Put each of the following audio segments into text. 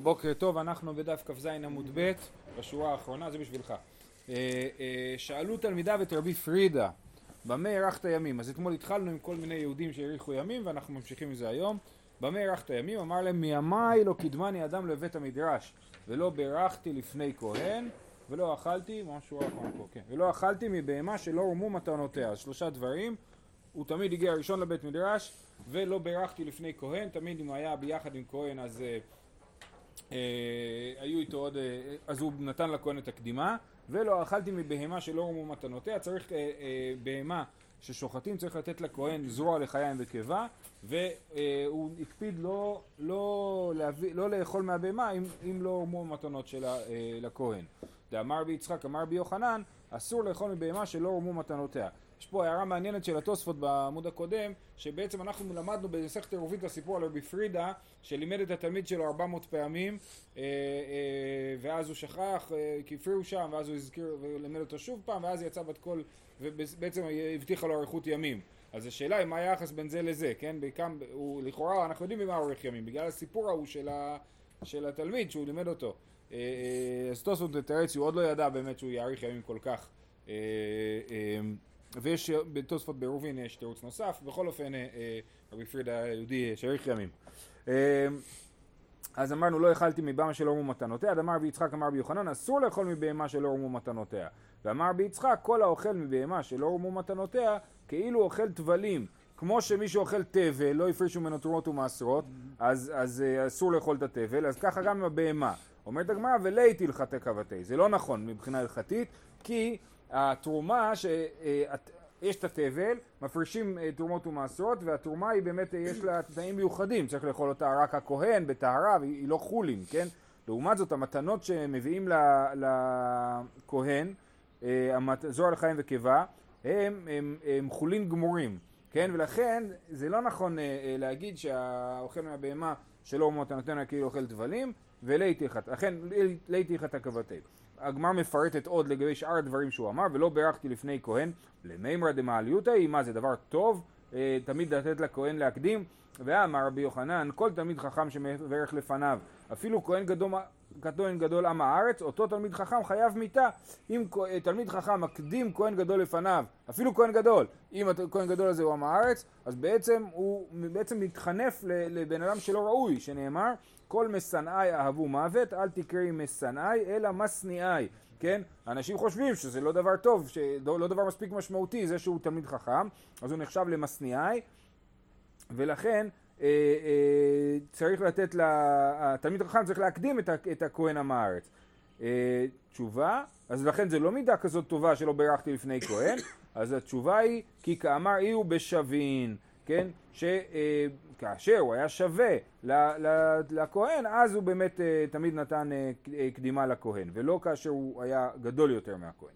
בוקר טוב, אנחנו בדף כ"ז עמוד ב', בשורה האחרונה, זה בשבילך. אה, אה, שאלו תלמידיו את רבי פרידה, במה הארכת ימים? אז אתמול התחלנו עם כל מיני יהודים שהאריכו ימים, ואנחנו ממשיכים עם זה היום. במה הארכת ימים? אמר להם, מימיי לא קידמני אדם לבית המדרש, ולא בירכתי לפני כהן, ולא אכלתי, מה שורה האחרונה פה, כן, ולא אכלתי מבהמה שלא הורמו מתנותיה. אז שלושה דברים, הוא תמיד הגיע ראשון לבית מדרש, ולא בירכתי לפני כהן, תמיד אם היה ביחד עם כהן אז... אה, היו איתו עוד, אה, אז הוא נתן לכהן את הקדימה ולא אכלתי מבהמה שלא הורמו מתנותיה צריך אה, בהמה ששוחטים צריך לתת לכהן זרוע לחיים וקיבה והוא הקפיד לא, לא, להביא, לא לאכול מהבהמה אם, אם לא הורמו מתנות שלה לכהן. דאמר בי יצחק אמר בי יוחנן אסור לאכול מבהמה שלא הורמו מתנותיה יש פה הערה מעניינת של התוספות בעמוד הקודם, שבעצם אנחנו למדנו במסכת עירובית הסיפור על רבי פרידה, שלימד את התלמיד שלו 400 פעמים, אה, אה, ואז הוא שכח, אה, כי הפריעו שם, ואז הוא הזכיר ולימד אותו שוב פעם, ואז יצא בת קול, ובעצם הבטיחה לו אריכות ימים. אז השאלה היא מה היחס בין זה לזה, כן? בעיקר, הוא לכאורה, אנחנו יודעים הוא אורך ימים, בגלל הסיפור ההוא של, ה, של התלמיד שהוא לימד אותו. אז תוספות תרץ, הוא עוד לא ידע באמת שהוא יאריך ימים כל כך. ויש בתוספות בעירובין יש תירוץ נוסף, בכל אופן אה, אה, רבי פרידה היהודי שאריך ימים. אה, אז אמרנו לא אכלתי מבמה שלא הורמו מתנותיה, אז אמר ביצחק אמר ביוחנן אסור לאכול מבהמה שלא הורמו מתנותיה. ואמר ביצחק כל האוכל מבהמה שלא הורמו מתנותיה כאילו אוכל טבלים. כמו שמי שאוכל תבל לא הפרישו ממנו תרומות ומעשרות אז, אז אסור לאכול את התבל אז ככה גם עם הבהמה. אומרת הגמרא ולית הלכתי קבתי זה לא נכון מבחינה הלכתית כי התרומה, שיש אה, את התבל, מפרישים אה, תרומות ומעשרות, והתרומה היא באמת, אה, יש לה תנאים מיוחדים, צריך לאכול אותה רק הכהן בטהרה, והיא לא חולין, כן? לעומת זאת, המתנות שמביאים לכהן, זוהר לחיים וקיבה, הם, הם, הם חולין גמורים, כן? ולכן זה לא נכון להגיד שהאוכל מהבהמה שלא מתנתן כאילו אוכל טבלים, ולית הלכת, לכן לית הלכת הכבתי. הגמר מפרטת עוד לגבי שאר הדברים שהוא אמר, ולא בירכתי לפני כהן, למימרא דמעליותא היא, מה זה דבר טוב, אה, תמיד לתת לכהן להקדים, ואמר רבי יוחנן, כל תלמיד חכם שמברך לפניו, אפילו כהן גדול, כהן גדול עם הארץ, אותו תלמיד חכם חייב מיתה. אם אה, תלמיד חכם מקדים כהן גדול לפניו, אפילו כהן גדול, אם הכהן גדול הזה הוא עם הארץ, אז בעצם הוא בעצם מתחנף לבן אדם שלא ראוי, שנאמר כל משנאי אהבו מוות, אל תקראי משנאי, אלא משניאי. כן? אנשים חושבים שזה לא דבר טוב, שלא לא דבר מספיק משמעותי, זה שהוא תלמיד חכם, אז הוא נחשב למשניאי, ולכן אה, אה, צריך לתת, התלמיד חכם צריך להקדים את, את הכהן עם הארץ. אה, תשובה, אז לכן זה לא מידה כזאת טובה שלא בירכתי לפני כהן, אז התשובה היא, כי כאמר אי הוא בשווין, כן? ש... אה, כאשר הוא היה שווה לכהן, אז הוא באמת אה, תמיד נתן אה, אה, קדימה לכהן, ולא כאשר הוא היה גדול יותר מהכהן.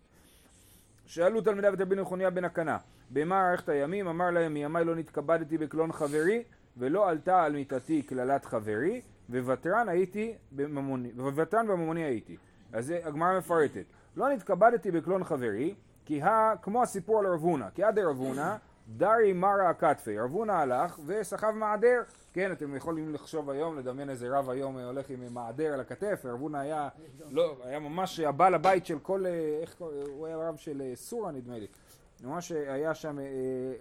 שאלו תלמידיו את רבי נחוניה בן הקנה, במה ארכת הימים? אמר להם, מימיי לא נתכבדתי בקלון חברי, ולא עלתה על מיתתי קללת חברי, וותרן הייתי בממוני, וותרן בממוני הייתי. אז הגמרא מפרטת. לא נתכבדתי בקלון חברי, כי ה... כמו הסיפור על רב הונא, כי עד רב הונא דרי מרא כתפי, רב הונא הלך וסחב מעדר, כן, אתם יכולים לחשוב היום, לדמיין איזה רב היום הולך עם מעדר על הכתף, רב הונא היה, לא, היה ממש הבעל הבית של כל, אה, איך הוא היה רב של אה, סורה נדמה לי, ממש היה שם אה,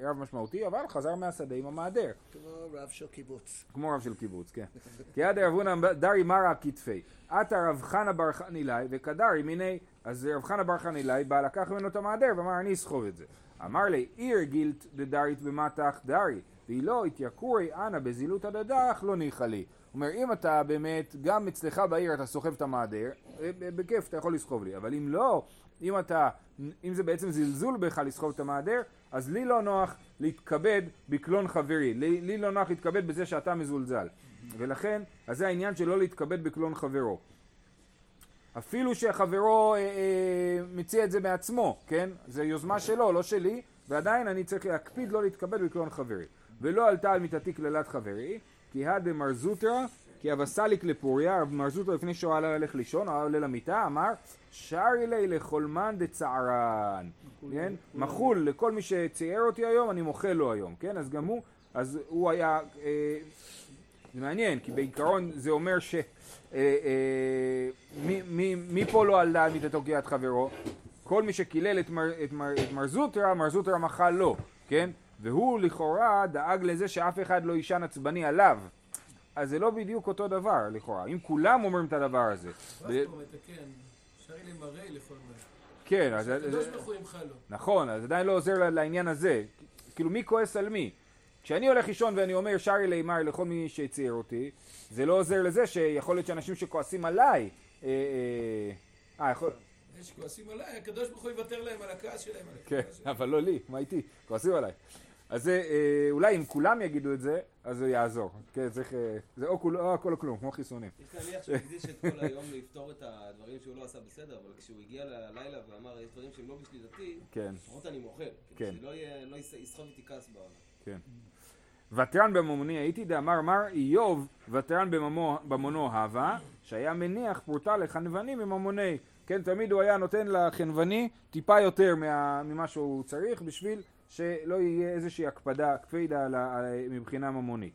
רב משמעותי, אבל חזר מהשדה עם המעדר. כמו רב של קיבוץ. כמו רב של קיבוץ, כן. כי עד רב הונא דרי מרא כתפי, עתה רב חנה בר חנילאי וכדרי מיני, אז רב חנה בר חנילאי בא לקח ממנו את המעדר ואמר אני אסחוב את זה. אמר לי, עיר גילת דדרית במטח דרי, והיא לא התייקורי אנא בזילות הדדך לא ניחא לי. הוא אומר, אם אתה באמת, גם אצלך בעיר אתה סוחב את המעדר, אה, בכיף אתה יכול לסחוב לי, אבל אם לא, אם אתה, אם זה בעצם זלזול בך לסחוב את המעדר, אז לי לא נוח להתכבד בקלון חברי, לי, לי לא נוח להתכבד בזה שאתה מזולזל. ולכן, אז זה העניין של לא להתכבד בקלון חברו. אפילו שחברו אה, אה, מציע את זה מעצמו, כן? זה יוזמה שלו, לא שלי, ועדיין אני צריך להקפיד לא להתכבד בקלון חברי. ולא עלתה על מיתתי קללת חברי, כי הא דמר זוטרא, כי אבסליק לפוריה, מר זוטרא לפני שהוא עלה ללך לישון, עלה למיטה, אמר, שרי לי לחולמן דצערן, כן? מחול לכל מי שצייר אותי היום, אני מוחל לו היום, כן? אז גם הוא, אז הוא היה... אה, זה מעניין, כי בעיקרון זה אומר ש... אה, אה, מי, פה לא על דעת מיתתו כיד חברו? כל מי שקילל את מר, את מר, את מר זוטרא, מר זוטרא מחל לו, כן? והוא לכאורה דאג לזה שאף אחד לא יישן עצבני עליו. אז זה לא בדיוק אותו דבר לכאורה, אם כולם אומרים את הדבר הזה. מה זאת אומרת, כן, שרי לי מראה לכל מה. כן, אז... הקדוש ברוך הוא ימחה לו. נכון, אז עדיין לא עוזר לעניין הזה. כאילו מי כועס על מי? כשאני הולך לישון ואני אומר שרי לימר לכל מי שהציע אותי, זה לא עוזר לזה שיכול להיות שאנשים שכועסים עליי, אה, אה, אה, יכול... אלה שכועסים עליי, הקדוש ברוך הוא יוותר להם על הכעס שלהם. כן. אבל לא לי, מה איתי? כועסים עליי. אז אה, אולי אם כולם יגידו את זה, אז זה יעזור. כן, צריך, אה, זה או הכל או כלום, כמו חיסונים. יש להניח שהוא הקדיש את כל היום לפתור את הדברים שהוא לא עשה בסדר, אבל כשהוא הגיע ללילה ואמר, יש דברים שהם לא בשליטתי, כן, לפחות אני מוחל. כן. כדי שלא לא יס- יסחוב איתי כעס בעולם. כן. ותרן בממוני הייתי דאמר מר איוב ותרן בממו- במונו הווה שהיה מניח פרוטה לחנווני מממוני כן תמיד הוא היה נותן לחנווני טיפה יותר מה, ממה שהוא צריך בשביל שלא יהיה איזושהי הקפדה קפידה מבחינה ממונית.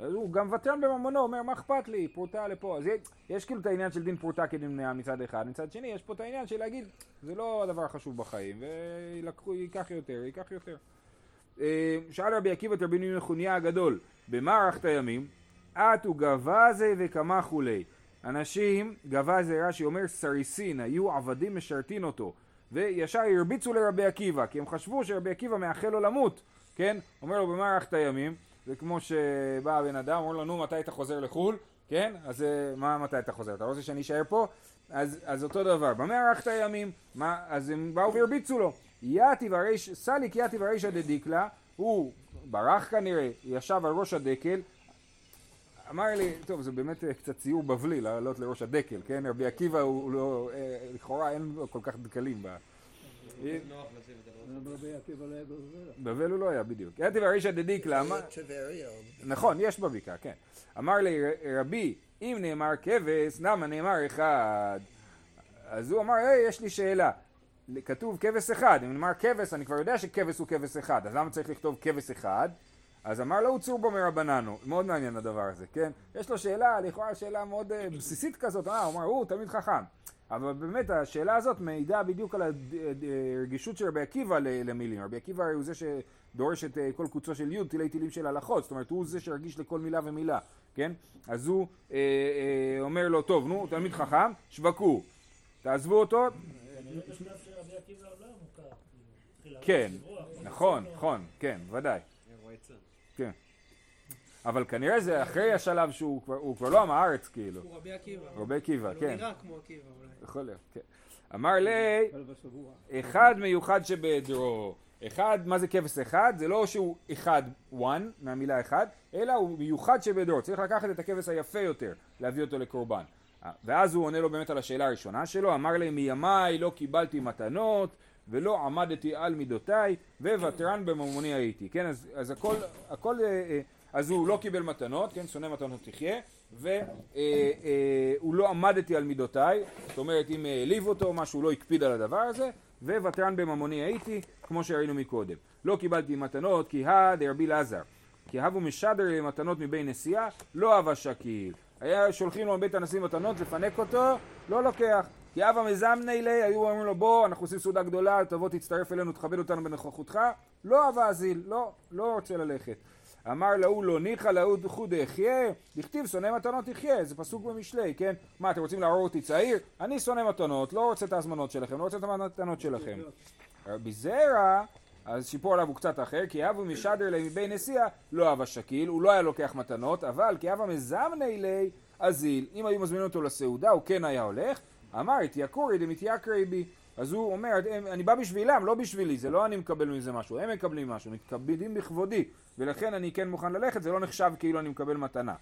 אז הוא גם ותרן בממונו אומר מה אכפת לי? פרוטה לפה. אז יש, יש כאילו את העניין של דין פרוטה כדין מניעה מצד אחד מצד שני יש פה את העניין של להגיד זה לא הדבר החשוב בחיים ויקחו ייקח יותר ייקח יותר שאל רבי עקיבא את רבי נחוניה הגדול, במה ערכת ימים? וגבה זה וכמה כולי. אנשים, גבה זה רש"י אומר סריסין, היו עבדים משרתין אותו. וישר הרביצו לרבי עקיבא, כי הם חשבו שרבי עקיבא מאחל לו למות, כן? אומר לו במה ערכת ימים? זה כמו שבא הבן אדם, אומר לו נו מתי אתה חוזר לחו"ל? כן? אז אה, מה מתי אתה חוזר? אתה רוצה שאני אשאר פה? אז, אז אותו דבר, במה ערכת ימים? מה, אז הם באו והרביצו לו. יתיב הריש, סליק יתיב הרישא דדיקלה, הוא ברח כנראה, ישב על ראש הדקל, אמר לי, טוב זה באמת אה, קצת ציור בבלי לעלות לראש הדקל, כן? רבי עקיבא הוא לא, אה, לכאורה אין לו כל כך דקלים ב... בבל הוא לא היה בדיוק. יתיב הרישא דדיקלה. נכון, יש בבקעה, כן. אמר לי רבי, אם נאמר כבש, למה נאמר אחד? אז הוא אמר, היי, יש לי שאלה. כתוב כבש אחד, אם נאמר כבש, אני כבר יודע שכבש הוא כבש אחד, אז למה צריך לכתוב כבש אחד? אז אמר לו, הוא צור בו מרבננו. מאוד מעניין הדבר הזה, כן? יש לו שאלה, לכאורה שאלה מאוד אה, בסיסית כזאת, אה, הוא אמר, הוא תלמיד חכם. אבל באמת השאלה הזאת מעידה בדיוק על הרגישות של רבי עקיבא למילים. רבי עקיבא הוא זה שדורש את אה, כל קוצו של י' תילי תילים של הלכות, זאת אומרת הוא זה שרגיש לכל מילה ומילה, כן? אז הוא אה, אה, אומר לו, טוב, נו, תלמיד חכם, שווקו, תעזבו אותו, כן, נכון, נכון, כן, ודאי. כן. אבל כנראה זה אחרי השלב שהוא כבר, לא עם הארץ כאילו, הוא רבי עקיבא. רבי עקיבא, כן. הוא נראה כמו עקיבא אולי. יכול להיות, כן. אמר לי, אחד מיוחד שבעדרו. אחד, מה זה כבש אחד? זה לא שהוא אחד, one, מהמילה אחד, אלא הוא מיוחד שבעדרו. צריך לקחת את הכבש היפה יותר, להביא אותו לקורבן. אה, ואז הוא עונה לו באמת על השאלה הראשונה שלו, אמר לי, מימיי לא קיבלתי מתנות, ולא עמדתי על מידותיי, וותרן בממוני הייתי. כן, אז, אז הכל, הכל, אה, אה, אז הוא לא קיבל מתנות, כן, שונא מתנות תחיה, והוא לא עמדתי על מידותיי, זאת אומרת אם העליב אותו או משהו, הוא לא הקפיד על הדבר הזה, וותרן בממוני הייתי, כמו שראינו מקודם. לא קיבלתי מתנות, כי הא דרבי אלעזר. כי הבו משדר למתנות מבין נסיעה, לא אהבה שקיל. היה שולחים לו מבית הנשיא מתנות, לפנק אותו, לא לוקח. כי אבא מזמני לי, היו אומרים לו בוא, אנחנו עושים סעודה גדולה, תבוא תצטרף אלינו, תכבד אותנו בנוכחותך. לא אהבה אזיל, לא, לא רוצה ללכת. אמר להוא לא ניחא להוא חודי אחיה, דכתיב שונא מתנות יחיה, זה פסוק במשלי, כן? מה, אתם רוצים להרוג אותי צעיר? אני שונא מתנות, לא רוצה את ההזמנות שלכם, לא רוצה את המתנות שלכם. רבי זרע, אז שיפור עליו הוא קצת אחר, כי אבו משדר לי מבין נסיעה, לא אהבה שקיל, הוא לא היה לוקח מתנות, אבל כי אבא מזמני לי, אזיל, אם היו מזמינים אותו לסעודה, הוא כן היה הולך, אמר, התייקורי דמתייקרי בי. אז הוא אומר, "הם- אני בא בשבילם, לא בשבילי, זה לא אני מקבל מזה משהו, הם מקבלים משהו, מתכבדים בכבודי, ולכן אני כן מוכן ללכת, זה לא נחשב כאילו אני מקבל מתנה.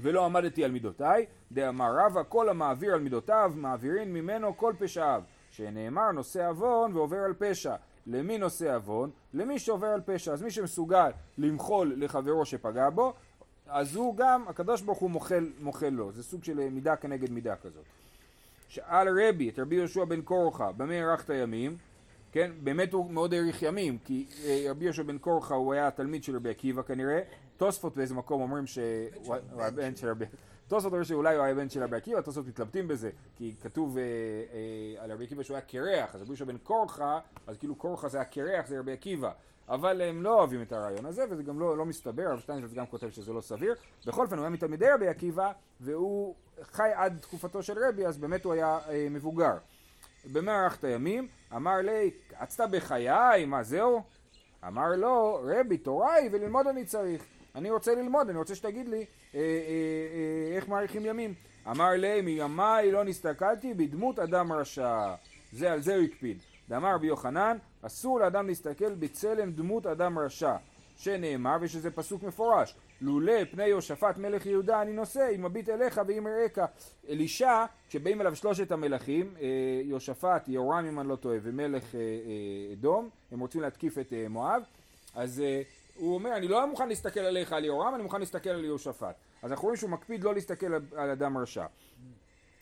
ולא עמדתי על מידותיי, דאמר רבא כל המעביר על מידותיו, מעבירין ממנו כל פשעיו, שנאמר נושא עוון ועובר על פשע. למי נושא עוון? למי שעובר על פשע. אז מי שמסוגל למחול לחברו שפגע בו, אז הוא גם, הקדוש ברוך הוא מוחל, מוחל לו. זה סוג של מידה כנגד מידה כזאת. שאל רבי, את רבי יהושע בן קורחה, במה הארכת ימים? כן, באמת הוא מאוד האריך ימים, כי אה, רבי יהושע בן קורחה הוא היה התלמיד של רבי עקיבא כנראה, תוספות באיזה מקום אומרים שהוא הוא הבן של רבי... תוספות אומרים שאולי הוא היה בן של רבי עקיבא, תוספות מתלבטים בזה, כי כתוב אה, אה, על רבי עקיבא שהוא היה קרח, אז רבי יהושע בן קורחה, אז כאילו קורחה זה הקרח, זה רבי עקיבא. אבל הם לא אוהבים את הרעיון הזה, וזה גם לא, לא מסתבר, הרב שטיינזלץ גם כותב שזה לא סביר. בכל אופן, הוא היה מתלמידי רבי עקיבא, והוא חי עד תקופתו של רבי, אז באמת הוא היה אה, מבוגר. במערכת הימים, אמר לי, קצת בחיי, מה זהו? אמר לו, רבי, תורה היא וללמוד אני צריך. אני רוצה ללמוד, אני רוצה שתגיד לי אה, אה, אה, איך מאריכים ימים. אמר לי, מימיי לא נסתכלתי בדמות אדם רשע. זה, על זה הוא הקפיד. ואמר רבי יוחנן, אסור לאדם להסתכל בצלם דמות אדם רשע. שנאמר, ושזה פסוק מפורש, לולא פני יהושפט מלך יהודה אני נושא, אם מביט אליך ואם אראך. אלישע, כשבאים אליו שלושת המלכים, יהושפט, יהורם אם אני לא טועה, ומלך אדום, הם רוצים להתקיף את מואב, אז הוא אומר, אני לא מוכן להסתכל עליך על יהורם, אני מוכן להסתכל על יהושפט. אז אנחנו רואים שהוא מקפיד לא להסתכל על, אדם רשע.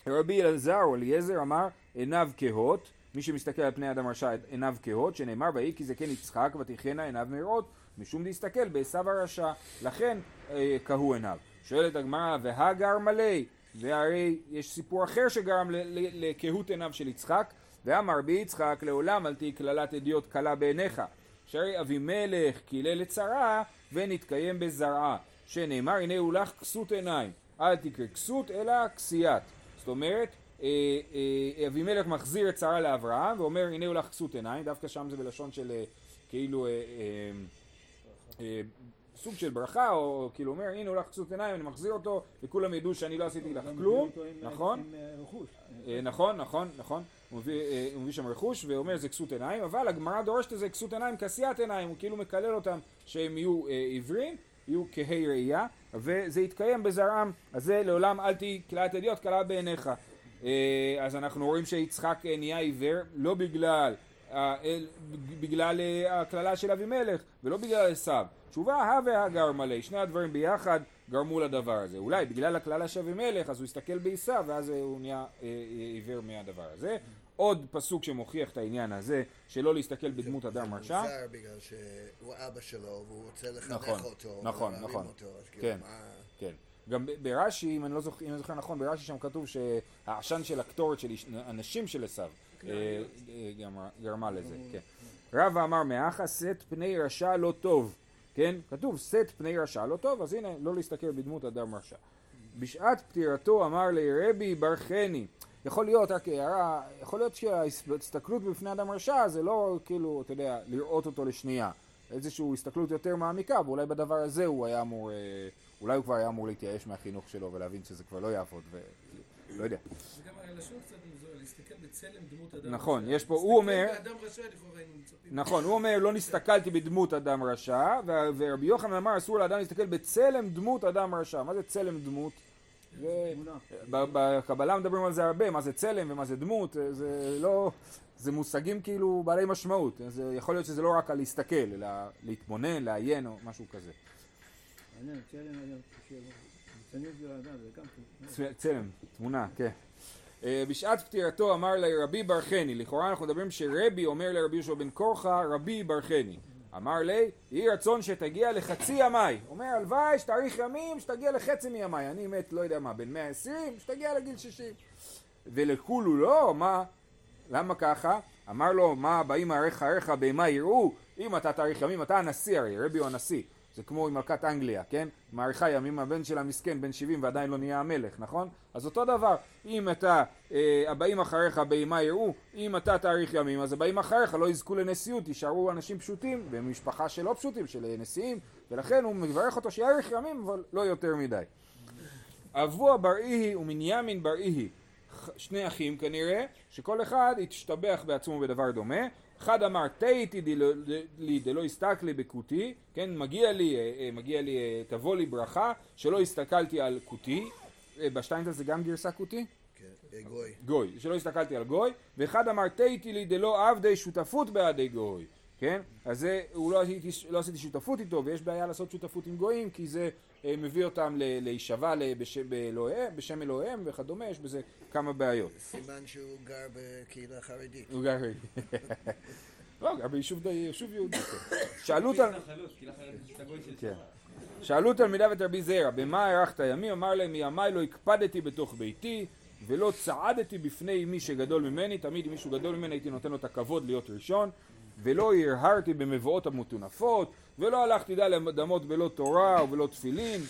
רבי אלעזר או אליעזר אמר עיניו כהות, מי שמסתכל על פני אדם רשע עיניו כהות, שנאמר ויהי כי זקן יצחק ותכהנה עיניו מראות, משום להסתכל בעשו הרשע, לכן אה, כהו עיניו. שואלת הגמרא והגר מלא, והרי יש סיפור אחר שגרם ל- ל- לקהות עיניו של יצחק, ואמר בי יצחק לעולם אל תהי קללת אדיוט קלה בעיניך, שהרי אבימלך קילל לצרה ונתקיים בזרעה, שנאמר הנה הוא לך כסות עיניים, אל תקרא כסות אלא כסיית. זאת אומרת, אה, אה, אבימלך מחזיר את שרה לאברהם ואומר הנה הוא לך כסות עיניים, דווקא שם זה בלשון של אה, כאילו סוג של ברכה, או כאילו אומר הנה הוא לך כסות עיניים, אני מחזיר אותו וכולם ידעו שאני לא עשיתי לך כלום, נכון? אה. אה, נכון, נכון, נכון, הוא מביא, אה, הוא מביא שם רכוש ואומר זה כסות עיניים, אבל הגמרא דורשת את זה כסות עיניים כעשיית עיניים, הוא כאילו מקלל אותם שהם יהיו עיוורים, יהיו כהי ראייה, וזה יתקיים בזרעם, אז זה לעולם אל תהי כלת אדיוט קלה בעיניך. אז אנחנו רואים שיצחק נהיה עיוור לא בגלל, בגלל הקללה של אבימלך ולא בגלל עשיו. תשובה הא והגר מלא, שני הדברים ביחד גרמו לדבר הזה. אולי בגלל הקללה של אבימלך אז הוא הסתכל בעשיו ואז אה, הוא נהיה אה, אה, עיוור מהדבר הזה. עוד פסוק שמוכיח את העניין הזה שלא להסתכל בדמות אדם רשע. זה מוזר בגלל שהוא אבא שלו והוא רוצה לחנך נכון, אותו. נכון, נכון. כאילו, כן. כן. גם ברש"י, אם אני לא זוכר, אם אני זוכר נכון, ברש"י שם כתוב שהעשן של הקטורת של הנשים של עשיו אה, אה, גרמה- גרמה לזה, כן. רבא אמר מאחה שאת פני רשע לא טוב, כן? כתוב שאת פני רשע לא טוב, אז הנה, לא להסתכל בדמות אדם רשע. בשעת פטירתו אמר לי רבי ברכני. יכול להיות, רק הערה, יכול להיות שההסתכלות בפני אדם רשע זה לא כאילו, אתה יודע, לראות אותו לשנייה. איזושהי הסתכלות יותר מעמיקה, ואולי בדבר הזה הוא היה אמור, אה, אולי הוא כבר היה אמור להתייאש מהחינוך שלו ולהבין שזה כבר לא יעבוד, ו... לא יודע. וגם הלשון קצת מוזר, להסתכל בצלם דמות אדם נכון, רשע. יש פה- הוא אומר- רשע. נכון, הוא אומר לא נסתכלתי בדמות אדם רשע, ורבי יוחנן אמר אסור לאדם להסתכל בצלם דמות אדם רשע. מה זה צלם דמות? זה... בקבלה מדברים על זה הרבה, מה זה צלם ומה זה דמות, אה, זה לא... זה מושגים כאילו בעלי משמעות, אז אה, יכול להיות שזה לא רק על להסתכל, אלא להתבונן, לעיין או משהו כזה. זה צלם, תמונה, כן. אה, בשעת פטירתו אמר לרבי ברכני, לכאורה אנחנו מדברים שרבי אומר לרבי יהושע בן קורחה, רבי ברכני. אמר לי, יהי רצון שתגיע לחצי ימיי. אומר, הלוואי שתאריך ימים, שתגיע לחצי מימיי. אני מת, לא יודע מה, בן 120, שתגיע לגיל 60. ולכולו לא, מה? למה ככה? אמר לו, מה הבאים עריך עריך בהמה יראו? אם אתה תאריך ימים, אתה הנשיא הרי, רבי הוא הנשיא. זה כמו עם מלכת אנגליה, כן? מאריכה ימים, הבן שלה מסכן, בן 70 ועדיין לא נהיה המלך, נכון? אז אותו דבר, אם אתה, אה, הבאים אחריך בהמה יראו, אם אתה תאריך ימים, אז הבאים אחריך לא יזכו לנשיאות, יישארו אנשים פשטים, ומשפחה שלא פשוטים, של נשיאים, ולכן הוא מברך אותו שיאריך ימים, אבל לא יותר מדי. אבוה בר איהי ומנימין איהי, שני אחים כנראה, שכל אחד התשתבח בעצמו בדבר דומה. אחד אמר תהיתי דלא- לי דלא הסתכלי בכותי, כן, מגיע לי, אה, אה, מגיע לי, אה, תבוא לי ברכה, שלא הסתכלתי על כותי. בשטיינטל זה גם גרסה כותי? כן, גוי. גוי, שלא הסתכלתי על גוי, ואחד אמר תהיתי לי דלא עבדי שותפות בעדי גוי, כן? אז זה, הוא לא, לא עשיתי שותפות איתו, ויש בעיה לעשות שותפות עם גויים, כי זה מביא אותם ל- להישבע ל- בשם, בשם אלוהיהם וכדומה, יש בזה כמה בעיות. סימן שהוא גר בקהילה חרדית. הוא גר... לא, גר ביישוב די- יישוב יהודי. כן. שאלו אותם... כן. שאלו תלמידיו את רבי זרע, במה הארכת ימים? אמר להם, מימיי לא הקפדתי בתוך ביתי, ולא צעדתי בפני מי שגדול ממני, תמיד אם מישהו גדול ממני הייתי נותן לו את הכבוד להיות ראשון, ולא הרהרתי במבואות המטונפות, ולא הלכתי דל אדמות בלא תורה ובלא תפילין,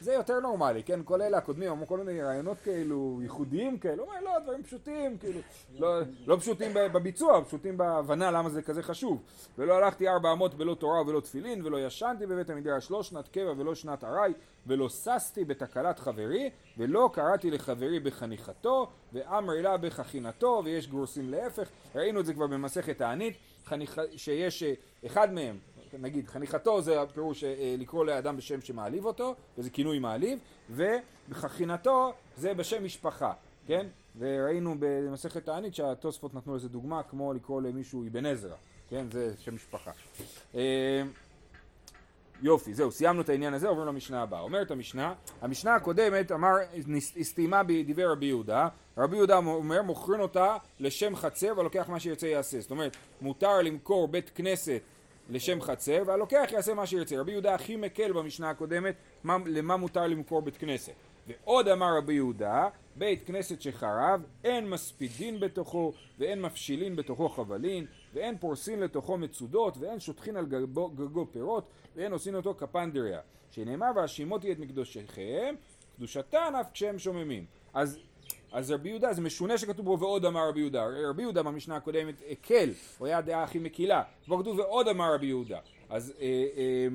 זה יותר נורמלי, כן? כל אלה הקודמים אמרו כל מיני רעיונות כאלו ייחודיים כאלו, הוא אומר לא, דברים פשוטים, כאילו, לא, לא פשוטים בביצוע, פשוטים בהבנה למה זה כזה חשוב. ולא הלכתי ארבע אמות בלא תורה ובלא תפילין, ולא ישנתי בבית המדרש לא שנת קבע ולא שנת ארעי, ולא ששתי בתקלת חברי, ולא קראתי לחברי בחניכתו, ואמרי לה בחכינתו, ויש גורסים להפך, ראינו את זה כבר במסכת תענית, חניכ... שיש אה, אחד מהם נגיד חניכתו זה הפירוש אה, לקרוא לאדם בשם שמעליב אותו, וזה כינוי מעליב, ובחכינתו זה בשם משפחה, כן? וראינו במסכת תענית שהתוספות נתנו לזה דוגמה כמו לקרוא למישהו אבן עזרא, כן? זה שם משפחה. אה, יופי, זהו, סיימנו את העניין הזה, עוברים למשנה הבאה. אומרת המשנה, המשנה הקודמת אמר, הסתיימה בדברי רבי יהודה, רבי יהודה אומר, מוכרים אותה לשם חצר ולוקח מה שירצה יעשה. זאת אומרת, מותר למכור בית כנסת לשם חצר, והלוקח יעשה מה שירצה. רבי יהודה הכי מקל במשנה הקודמת, מה, למה מותר למכור בית כנסת. ועוד אמר רבי יהודה, בית כנסת שחרב, אין מספידין בתוכו, ואין מפשילין בתוכו חבלין, ואין פורסין לתוכו מצודות, ואין שוטחין על גגו, גגו פירות, ואין עושים אותו כפנדריה. שנאמר והשימותי את מקדושיכם, קדושתן אף כשהם שוממים. אז אז רבי יהודה, זה משונה שכתוב בו ועוד אמר רבי יהודה. רבי יהודה במשנה הקודמת הקל, הוא היה הדעה הכי מקילה. פה כתוב ועוד אמר רבי יהודה. אז, אה, אה,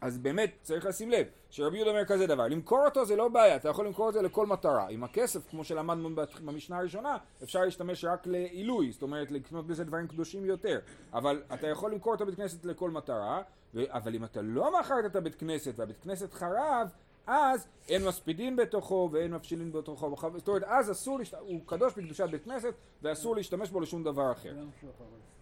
אז באמת צריך לשים לב שרבי יהודה אומר כזה דבר, למכור אותו זה לא בעיה, אתה יכול למכור את זה לכל מטרה. עם הכסף, כמו שלמדנו במשנה הראשונה, אפשר להשתמש רק לעילוי, זאת אומרת לקנות בזה דברים קדושים יותר. אבל אתה יכול למכור את הבית כנסת לכל מטרה, אבל אם אתה לא מכרת את הבית כנסת והבית כנסת חרב, אז אין מספידין בתוכו ואין מפשילין בתוכו, זאת אומרת אז אסור, להשת... הוא קדוש בקדושת בית כנסת ואסור להשתמש בו לשום דבר אחר.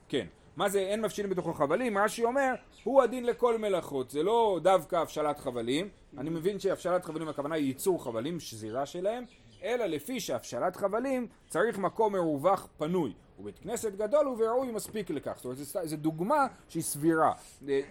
כן, מה זה אין מפשילין בתוכו חבלים? רש"י אומר, הוא הדין לכל מלאכות, זה לא דווקא הבשלת חבלים, אני מבין שהבשלת חבלים הכוונה היא ייצור חבלים, שזירה שלהם, אלא לפי שהבשלת חבלים צריך מקום מרווח פנוי. ובית כנסת גדול וראוי מספיק לכך. זאת אומרת, זו דוגמה שהיא סבירה.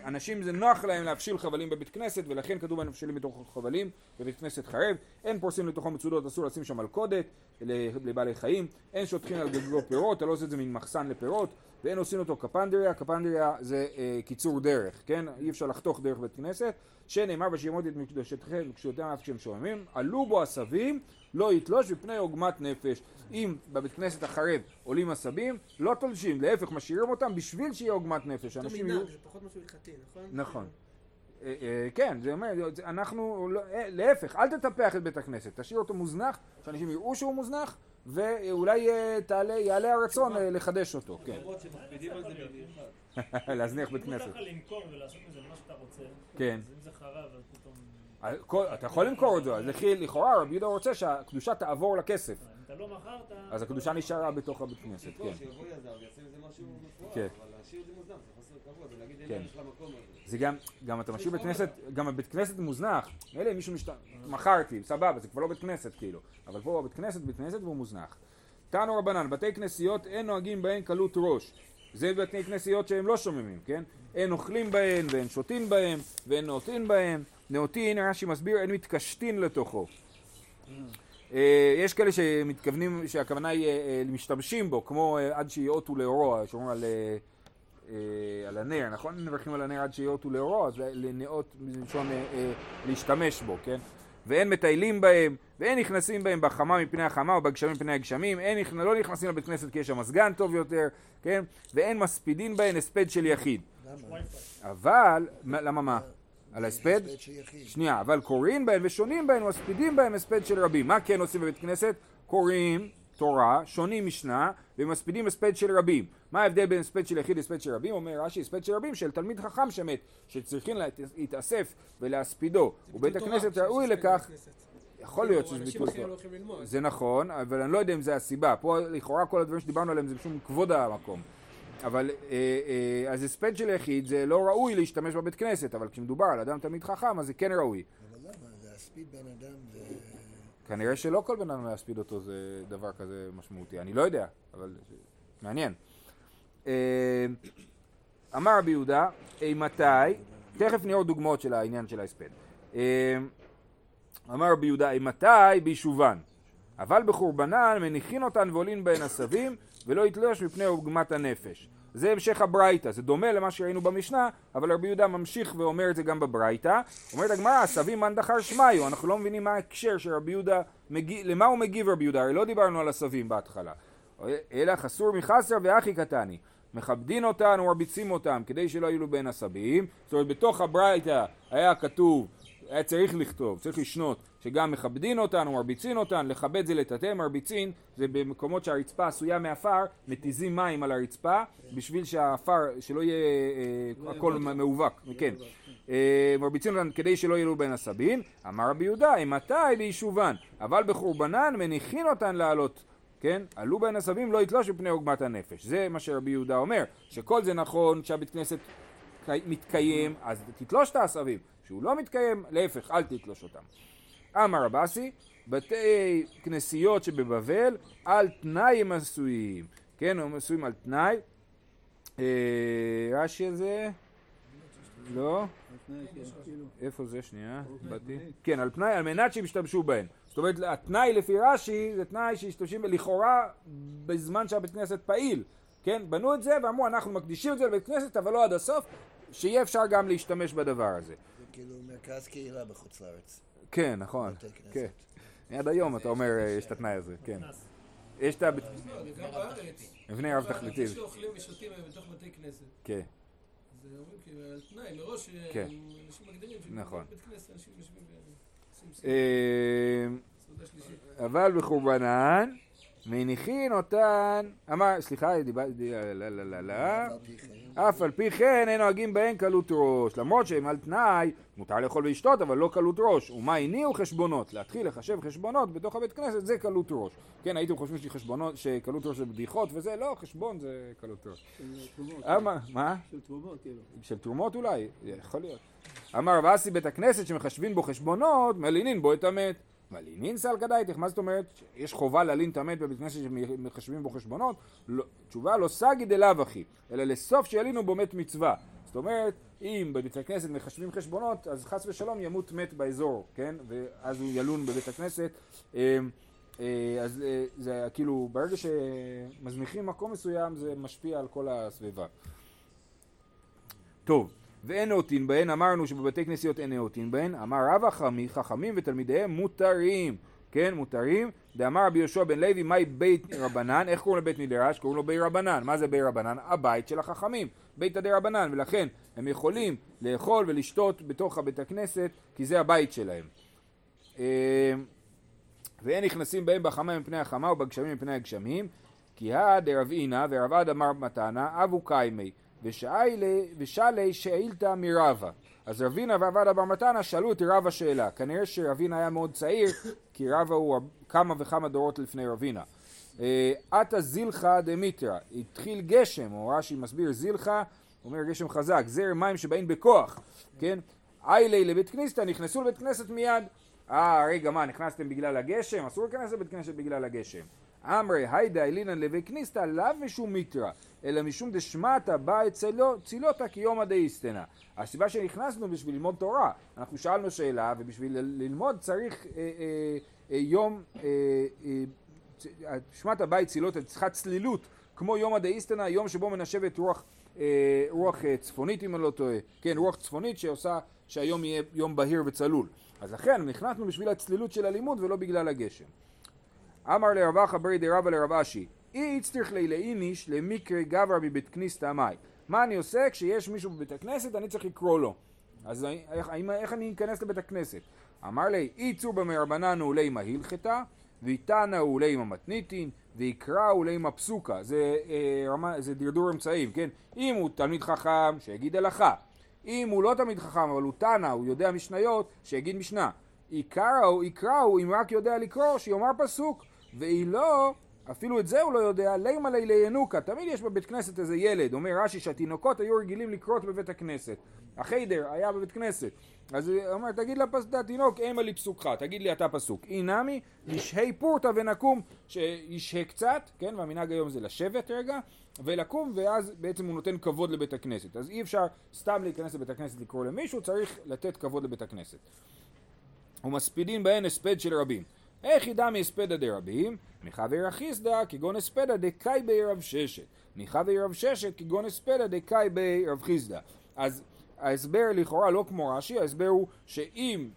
אנשים זה נוח להם להפשיל חבלים בבית כנסת, ולכן כתוב בהם מבשילים בתוך חבלים בבית כנסת חרב. אין פורסים לתוכו מצודות, אסור לשים שם מלכודת לבעלי חיים. אין שוטחים על גגו פירות, אתה לא עושה את זה מן מחסן לפירות. ואין עושים אותו קפנדריה, קפנדריה זה אה, קיצור דרך, כן? אי אפשר לחתוך דרך בית כנסת, שנאמר ושימות את מקדושתכם וקשותיהם אף כשהם שוממים, עלו בו עשבים, לא יתלוש מפני עוגמת נפש. אם בבית כנסת החרב עולים עשבים, לא תולשים, להפך משאירים אותם בשביל שיהיה עוגמת נפש. זה אנשים מנהג, יהיו... זה פחות משהו הלכתי, נכון? נכון. אה, אה, כן, זה אומר, אנחנו, לא- אה, להפך, אל תטפח את בית הכנסת, תשאיר אותו מוזנח, שאנשים יראו שהוא מוזנח, ואולי תעלה, יעלה הרצון לחדש אותו, כן, למרות שמקפידים על זה במיוחד. להזניח בית אם מותר כנסת, לך למכור ולעשות מזה מה שאתה רוצה, כן. אז אם זה חרב, אז אתה יכול למכור את זה, אז לכי- לכאורה רבי יהודה רוצה שהקדושה תעבור לכסף, אם אתה לא מכרת... אז הקדושה נשארה בתוך הבית כנסת, כן. שיבוא יזם ויעשה מזה משהו מפואר, כן. אבל להשאיר את זה מוזנח זה חוסר כבוד, ולהגיד אין כן. ערך למקום הזה. זה גם, גם אתה משאיר בית כנסת, גם הבית כנסת מוזנח, מילא מישהו משת... מכרתי, סבבה, זה כבר לא בית כנסת כאילו, אבל פה הבית כנסת, בית כנסת והוא מוזנח. תנו רבנן, בתי כנסיות אין נוהגים בהן קלות ראש. זה בתי כנסיות שהם לא שוממים, כן? אין אוכלים בהן, ואין שותים בהן, ואין נאותין בהן. נאותין, רש"י מסביר, אין מתקשטין לתוכו. אה, יש כאלה שמתכוונים, שהכוונה היא אה, אה, משתמשים בו, כמו עד שיאותו לאורו, שאומרים על, על הנר, נכון? מברכים על הנר עד שיאותו לאורו, אז לנאות, מלשון להשתמש בו, כן? ואין מטיילים בהם, ואין נכנסים בהם בחמה מפני החמה ובגשמים מפני הגשמים, אין, לא נכנסים לבית כנסת כי יש שם מזגן טוב יותר, כן? ואין מספידין בהן הספד של יחיד. למה? אבל, מה- למה מה? על ההספד? שנייה, אבל קוראים בהן ושונים בהן ומספידים בהן הספד של רבים. מה כן עושים בבית כנסת? קוראים תורה, שונים משנה, ומספידים הספד של רבים. מה ההבדל בין הספד של יחיד להספד של רבים? אומר רש"י, הספד של רבים של תלמיד חכם שמת, שצריכים לה- להתאסף ולהספידו. ובית הכנסת ראוי לכך. יכול להיות כאילו, שזה ביטול אחרים תורה. לא. זה נכון, אבל אני לא יודע אם זה הסיבה. פה לכאורה כל הדברים שדיברנו עליהם זה משום כבוד המקום. אבל אה, אה, אז הספד של יחיד זה לא ראוי להשתמש בבית כנסת, אבל כשמדובר על אדם תלמיד חכם אז זה כן ראוי. אבל למה? להספיד בן אדם זה... כנראה שלא כל בן אדם להספיד אותו זה דבר כזה משמעותי, אני לא יודע, אבל מעניין. אה, אמר רבי יהודה, אימתי תכף נראה דוגמאות של העניין של ההספד. אה, אמר רבי יהודה, אימתי ביישובן, אבל בחורבנן מניחין אותן ועולין בהן עשבים, ולא יתלוש מפני עוגמת הנפש. זה המשך הברייתא, זה דומה למה שראינו במשנה, אבל רבי יהודה ממשיך ואומר את זה גם בברייתא. אומרת הגמרא, עשבים מאן דחר שמיו, אנחנו לא מבינים מה ההקשר של רבי יהודה, מגיב, למה הוא מגיב רבי יהודה, הרי לא דיברנו על עשבים בהתחלה. אלא חסור מחסר ואחי קטני. מכבדין אותן ומרביצים אותם כדי שלא יהיו בין עשבים. זאת אומרת, בתוך הברייתא היה כתוב, היה צריך לכתוב, צריך לשנות, שגם מכבדין אותן ומרביצין אותן, לכבד זה לטאטא, מרביצין זה במקומות שהרצפה עשויה מעפר, מתיזים מים על הרצפה, בשביל שהעפר, שלא יהיה אה, הכל מאובק, כן. אה, מרביצין אותן כדי שלא יהיו בין עשבים. אמר רבי יהודה, אימתי ביישובן, אבל בחורבנן מניחין אותן לעלות. כן? עלו בין עשבים לא יתלוש מפני עוגמת הנפש. זה מה שרבי יהודה אומר, שכל זה נכון שהבית כנסת מתקיים, אז תתלוש את העשבים. שהוא לא מתקיים, להפך, אל תתלוש אותם. אמר רבסי, בתי כנסיות שבבבל, על תנאי הם עשויים. כן, הם עשויים על תנאי. אה, רש"י על זה? לא. איפה זה? שנייה. באתי. כן, על תנאי, על מנת שהם ישתמשו בהן. זאת אומרת, התנאי לפי רש"י זה תנאי שהשתמשים לכאורה בזמן שהבית כנסת פעיל. כן, בנו את זה ואמרו אנחנו מקדישים את זה לבית כנסת אבל לא עד הסוף, שיהיה אפשר גם להשתמש בדבר הזה. זה כאילו מרכז קהילה בחוץ לארץ. כן, נכון. כן. עד היום אתה אומר אה, יש את התנאי הזה, כן. יש את ה... לא, גם בארץ. מבנה רב תכליתי. אנשים שאוכלים ושותים בתוך בתי כנסת. כן. אז אומרים כאילו על תנאי, מראש אה, כן. אנשים מגדירים נכון. בית כנסת אנשים יושבים אה. אבל בחורבנן מניחין אותן, אמר, סליחה, דיברתי, לא, לא, לא, לא, כן. אף על פי כן אין נוהגים בהן קלות ראש, למרות שהם על תנאי, מותר לאכול ולשתות, אבל לא קלות ראש. ומה הניעו חשבונות? להתחיל לחשב חשבונות בתוך הבית כנסת זה קלות ראש. כן, הייתם חושבים שחשבונות, שקלות ראש זה בדיחות וזה, לא, חשבון זה קלות ראש. של תרומות. אמר, מה? של תרומות, כאילו. של תרומות אולי? יכול להיות. אמר רב אסי בית הכנסת שמחשבים בו חשבונות, מלינין בו את המת. מלינין סל כדאיתך, מה זאת אומרת? יש חובה להלין את המת בבית כנסת שמחשבים בו חשבונות? לא, תשובה לא סגי דלאו אחי, אלא לסוף שילינו בו מת מצווה. זאת אומרת, אם בבית הכנסת מחשבים חשבונות, אז חס ושלום ימות מת באזור, כן? ואז הוא ילון בבית הכנסת. אה, אה, אז אה, זה כאילו, ברגע שמזניחים מקום מסוים, זה משפיע על כל הסביבה. טוב, ואין נאותין בהן, אמרנו שבבתי כנסיות אין נאותין בהן, אמר רב החמי, חכמים ותלמידיהם מותרים, כן, מותרים, דאמר רבי יהושע בן לוי, מהי בית רבנן, איך קוראים לבית מדרש? קוראים לו בי רבנן, מה זה בי רבנן? הבית של החכמים, ביתא דרבנן, ולכן הם יכולים לאכול ולשתות בתוך הבית הכנסת, כי זה הבית שלהם. אה, ואין נכנסים בהם בחמה מפני החמה ובגשמים מפני הגשמים, כי הא דרב אינא ורב עד אמר מתנא אבו קיימי ושאלי שאילתא מרבה. אז רבינה ועבד בר מתנא שאלו את רבא שאלה. כנראה שרבינה היה מאוד צעיר, כי רבא הוא כמה וכמה דורות לפני רבינה. אה, עתה זילחא דמיתרא, התחיל גשם, או רש"י מסביר זילחא, אומר גשם חזק, זרם מים שבאים בכוח, כן? איילי לבית כניסתא, נכנסו לבית כנסת מיד. אה, רגע, מה, נכנסתם בגלל הגשם? אסור להיכנס לבית כנסת בגלל הגשם. אמרי היידה אילינן לבי כניסתא לאו משום מיתרא, אלא משום דשמטה בא אצלו צילותא כיומא דאיסטנא. הסיבה שנכנסנו בשביל ללמוד תורה, אנחנו שאלנו שאלה ובשביל ללמוד צריך אה, אה, אה, יום, אה, אה, שמטה בא צילותא, צריכה צלילות, כמו יומא דאיסטנא, יום שבו מנשבת רוח, אה, רוח אה, צפונית אם אני לא טועה, כן, רוח צפונית שעושה שהיום יהיה יום בהיר וצלול. אז לכן נכנסנו בשביל הצלילות של הלימוד ולא בגלל הגשם. אמר לרב אחא ברי לרב אשי, אי הצטריך לי לאיניש למקרה גברא מבית כניסתא מאי. מה אני עושה כשיש מישהו בבית הכנסת אני צריך לקרוא לו. אז איך, איך, איך אני אכנס לבית הכנסת? אמר לי, אי צור במרבנן אולימה הלכתה, ואיתנה אולימה מתניתין, ויקרא אולימה פסוקה. זה, אה, רמה, זה דרדור אמצעים, כן? אם הוא תלמיד חכם, שיגיד הלכה. אם הוא לא תלמיד חכם, אבל הוא תנא, הוא יודע משניות, שיגיד משנה. יקראו, יקראו, אם רק יודע לקרוא, שיאמר פסוק. ואם לא, אפילו את זה הוא לא יודע, לימה לי לינוקה, תמיד יש בבית כנסת איזה ילד, אומר רש"י שהתינוקות היו רגילים לקרות בבית הכנסת, החיידר היה בבית כנסת, אז הוא אומר תגיד לתינוק אימה לי פסוקך, תגיד לי אתה פסוק, אי נמי ישהי פורתא ונקום, שישהה קצת, כן, והמנהג היום זה לשבת רגע, ולקום ואז בעצם הוא נותן כבוד לבית הכנסת, אז אי אפשר סתם להיכנס לבית הכנסת לקרוא למישהו, צריך לתת כבוד לבית הכנסת. ומספידין בהן הספד של רבים. איך ידע מהספדא דרבים? מחבר אחיסדא כגון הספדא דקאי בי רב ששת. מחבר רב ששת כגון הספדא דקאי בי רב חיסדא. אז ההסבר לכאורה לא כמו רש"י, ההסבר הוא שאם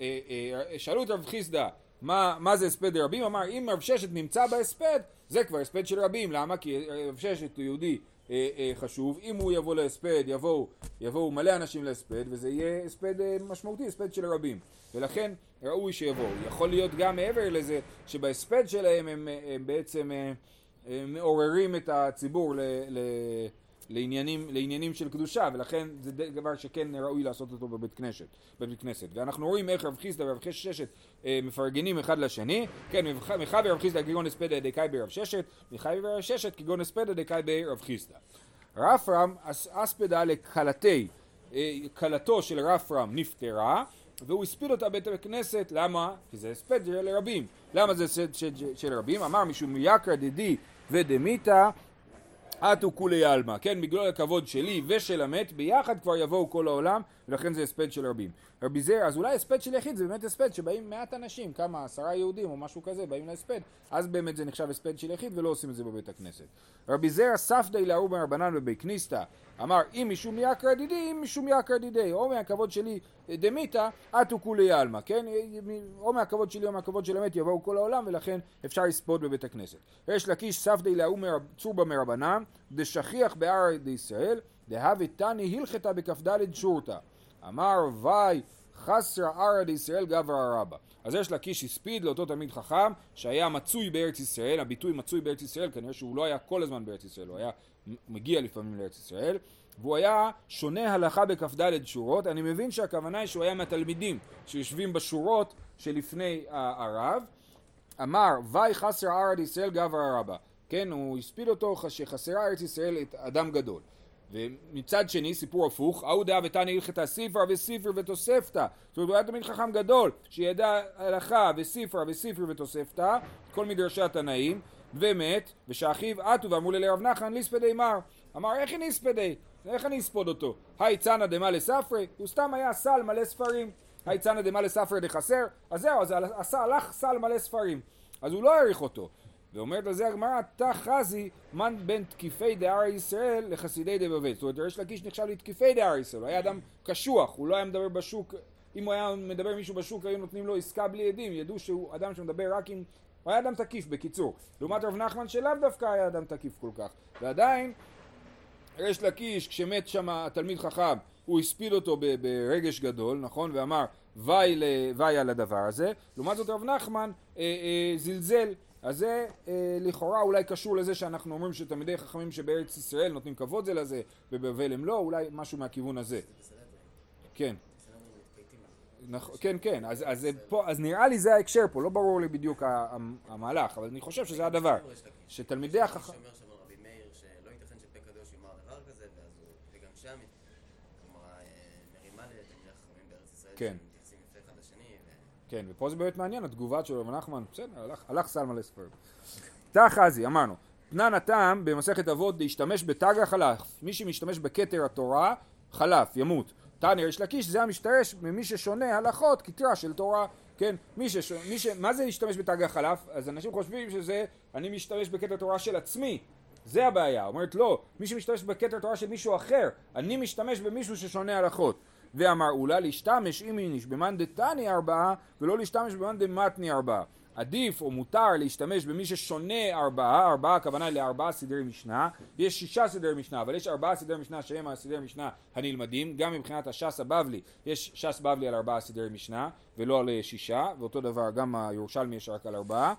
אה, אה, שאלו את רב חיסדא מה, מה זה הספד דרבים, אמר אם רב ששת נמצא בהספד זה כבר הספד של רבים, למה? כי רב ששת הוא יהודי אה, אה, חשוב, אם הוא יבוא להספד יבואו, יבואו מלא אנשים להספד וזה יהיה הספד אה, משמעותי, הספד של רבים ולכן ראוי שיבואו. יכול להיות גם מעבר לזה שבהספד שלהם הם, הם בעצם אה, אה, מעוררים את הציבור ל, ל, לעניינים, לעניינים של קדושה ולכן זה דבר שכן ראוי לעשות אותו בבית כנסת, בבית כנסת. ואנחנו רואים איך רב חיסדא ורב ששת אה, מפרגנים אחד לשני כן, מחבר רב חיסדא כגון הספדא דקאי ברב ששת מחבר רב ששת כגון הספדא דקאי ברב חיסדא. רפרם אס- אספדה לכלתי, אה, כלתו של רפרם נפטרה והוא הספיד אותה בבית הכנסת, למה? כי זה הספד של רבים. למה זה הספד של, של רבים? אמר משום יקרא דדי ודמיתא אטו כולי עלמא, כן, בגלל הכבוד שלי ושל המת, ביחד כבר יבואו כל העולם, ולכן זה הספד של רבים. רבי זר, אז אולי הספד של יחיד זה באמת הספד שבאים מעט אנשים, כמה, עשרה יהודים או משהו כזה, באים להספד, אז באמת זה נחשב הספד של יחיד ולא עושים את זה בבית הכנסת. רבי זר ספדי להוא מרבנן בבי כניסתא, אמר אם משום יקרא דידי, אם משום יקרא דידי, או מהכבוד שלי דמיתא, אטו כולי עלמא, כן, או מהכבוד שלי או מהכבוד של המת יבואו כל העולם, ולכן אפשר לספוד בבית הכנסת. יש לקיש ספדי להוא צורבא מרבנן, דשכיח בהר דישראל, דהווה תני הלכתה בכ"ד שורתא. אמר וי חסרא ערא דישראל גברא רבא. אז יש לקיש הספיד לאותו תלמיד חכם שהיה מצוי בארץ ישראל, הביטוי מצוי בארץ ישראל כנראה שהוא לא היה כל הזמן בארץ ישראל, הוא היה מגיע לפעמים לארץ ישראל, והוא היה שונה הלכה בכ"ד שורות, אני מבין שהכוונה היא שהוא היה מהתלמידים שיושבים בשורות שלפני הרב, אמר וי חסר ארד ישראל גברא רבא, כן, הוא הספיד אותו שחסרה ארץ ישראל את אדם גדול. ומצד שני, סיפור הפוך, ההוא דעה ותנא הלכתא ספרא וספר ותוספתא. זאת אומרת, הוא היה תמיד חכם גדול, שידע הלכה וספרא וספר ותוספתא, כל מדרשי התנאים, ומת, ושאחיו עטו ואמרו לרב נחמן ליספדי מר. אמר, איך אני אספדי? איך אני אספוד אותו? היי צנא דמא לספרי? הוא סתם היה סל מלא ספרים. היי צנא דמא לספרי דחסר? אז זהו, אז הלך סל מלא ספרים. אז הוא לא העריך אותו. ואומרת על זה הגמרא, תא חזי מן בין תקיפי דהר ישראל לחסידי בבל. זאת אומרת, ריש לקיש נחשב לתקיפי דהר ישראל, הוא היה אדם קשוח, הוא לא היה מדבר בשוק, אם הוא היה מדבר עם מישהו בשוק היו נותנים לו עסקה בלי עדים, ידעו שהוא אדם שמדבר רק עם... הוא היה אדם תקיף בקיצור. לעומת רב נחמן שלאו דווקא היה אדם תקיף כל כך. ועדיין, ריש לקיש, כשמת שם התלמיד חכם, הוא הספיד אותו ברגש גדול, נכון? ואמר וי, ל- וי על הדבר הזה. לעומת זאת רב נחמן אה, אה, זלזל. אז זה אה, לכאורה אולי קשור לזה שאנחנו אומרים שתלמידי חכמים שבארץ ישראל נותנים כבוד זה לזה, ובבבל הם לא, אולי משהו מהכיוון הזה. כן. נכון, כן, כן, אז, אז, פה, אז נראה לי זה ההקשר פה, לא ברור לי בדיוק המהלך, אבל אני חושב שזה הדבר, שתלמידי החכמים... אה, כן. שהם מתייחסים יפה אחד לשני, ו... כן, ופה זה באמת מעניין, התגובה של רב נחמן, בסדר, הלך, הלך סל מלא ספרים. תא חזי, אמרנו, תנן הטעם במסכת אבות להשתמש בתג החלף, מי שמשתמש בכתר התורה, חלף, ימות. תנא יש לקיש, זה המשתרש ממי ששונה הלכות כתרה של תורה, כן, מי שש... מי ש... מה זה להשתמש בתג החלף? אז אנשים חושבים שזה, אני משתמש בכתר תורה של עצמי, זה הבעיה, אומרת לא, מי שמשתמש בכתר תורה של מישהו אחר, אני משתמש במישהו ששונה הלכות. ואמר אולה להשתמש אם איניש במאן דתני ארבעה ולא להשתמש במאן דמתני ארבעה. עדיף או מותר להשתמש במי ששונה ארבעה, ארבעה הכוונה לארבעה סדרי משנה, יש שישה סדרי משנה, אבל יש ארבעה סדרי משנה שהם הסדרי משנה הנלמדים, גם מבחינת הש"ס הבבלי, יש ש"ס בבלי על ארבעה סדרי משנה ולא על שישה, ואותו דבר גם הירושלמי יש רק על ארבעה,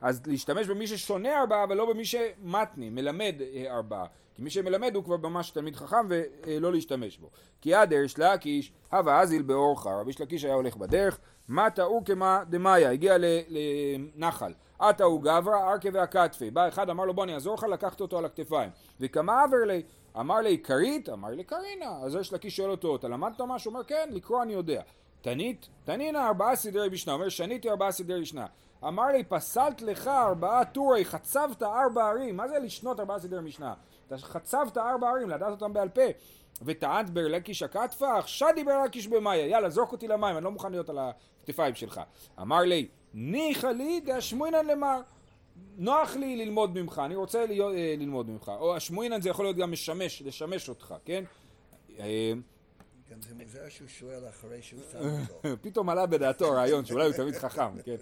אז להשתמש במי ששונה ארבעה אבל לא במי שמתני, מלמד אה, ארבעה. כי מי שמלמד הוא כבר ממש תלמיד חכם ולא להשתמש בו. כי עד ארש לקיש, הווה אזיל באורחה, רבי יש לקיש היה הולך בדרך, מה טעו כמה דמאיה, הגיע לנחל. עתה הוא גברא, ארכה והכתפי. בא אחד אמר לו בוא אני אעזור לך, לקחת אותו על הכתפיים. וכמה עבר לי? אמר לי כרית? אמר לי קרינה. אז יש לקיש שואל אותו, אתה למדת משהו? הוא אומר כן, לקרוא אני יודע. תנית? תנינה ארבעה סדרי משנה. אומר שניתי ארבעה סדרי משנה. אמר לי פסלת לך ארבעה טורי, חצבת ארבע ערים. מה זה לשנות ארבעה סדרי משנה? אתה חצבת ארבע ערים, לדעת אותם בעל פה. וטענת ברלקיש הכתפה, שדי ברלקיש במאיה, יאללה זרוק אותי למים, אני לא מוכן להיות על הכתפיים שלך. אמר לי, ניחא לי דאשמואינן למר. נוח לי ללמוד ממך, אני רוצה אה, ללמוד ממך. או השמואינן זה יכול להיות גם משמש, לשמש אותך, כן? אה, גם זה מוזר שהוא שואל אחרי שהוא שם אותו. פתאום עלה בדעתו הרעיון שאולי הוא תמיד חכם, כן?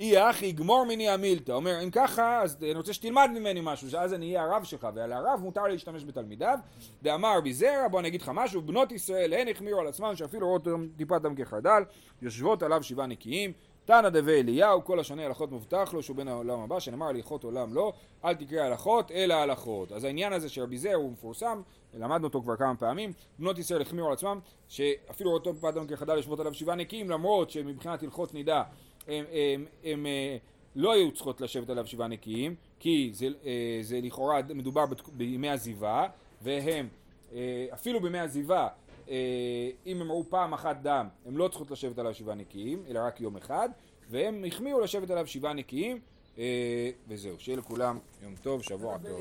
אי אחי גמור מני המילתא, אומר אם ככה אז אני רוצה שתלמד ממני משהו, שאז אני אהיה הרב שלך, ועל הרב מותר להשתמש בתלמידיו, דאמר רבי זרע, בוא אני אגיד לך משהו, בנות ישראל הן החמירו על עצמן שאפילו רואות טיפת דם כחרדל, יושבות עליו שבעה נקיים, תנא דבי אליהו, כל השונה הלכות מובטח לו שהוא בן העולם הבא, שנאמר הליכות עולם לא, אל תקרא הלכות אלא הלכות. אז העניין הזה של רבי זר הוא מפורסם, למדנו אותו כבר כמה פעמים, בנות ישראל החמירו על עצמם, שאפילו אותו טיפת דם כחרדל יושבות עליו שבעה נקיים, למרות שמבחינת הלכות נידה הם, הם, הם, אה, לא היו צריכות לשבת עליו שבעה נקיים, כי זה, אה, זה לכאורה מדובר בימי עזיבה, והם אה, אפילו בימי עזיבה, אם הם ראו פעם אחת דם, הם לא צריכות לשבת עליו שבעה נקיים, אלא רק יום אחד, והם החמיאו לשבת עליו שבעה נקיים, וזהו, שיהיה לכולם יום טוב, שבוע טוב.